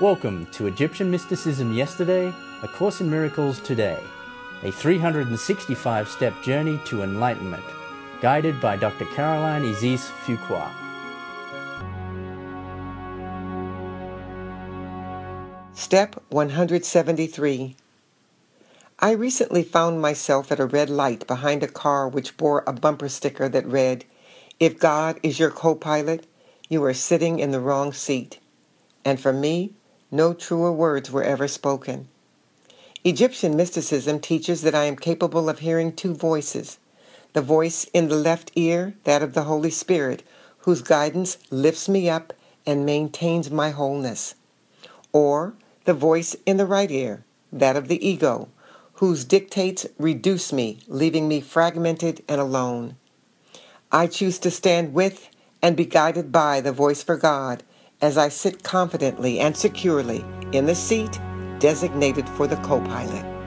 Welcome to Egyptian Mysticism Yesterday, A Course in Miracles Today, a 365 step journey to enlightenment, guided by Dr. Caroline Isis Fuqua. Step 173 I recently found myself at a red light behind a car which bore a bumper sticker that read, If God is your co pilot, you are sitting in the wrong seat. And for me, no truer words were ever spoken. Egyptian mysticism teaches that I am capable of hearing two voices the voice in the left ear, that of the Holy Spirit, whose guidance lifts me up and maintains my wholeness, or the voice in the right ear, that of the ego, whose dictates reduce me, leaving me fragmented and alone. I choose to stand with and be guided by the voice for God as I sit confidently and securely in the seat designated for the co pilot.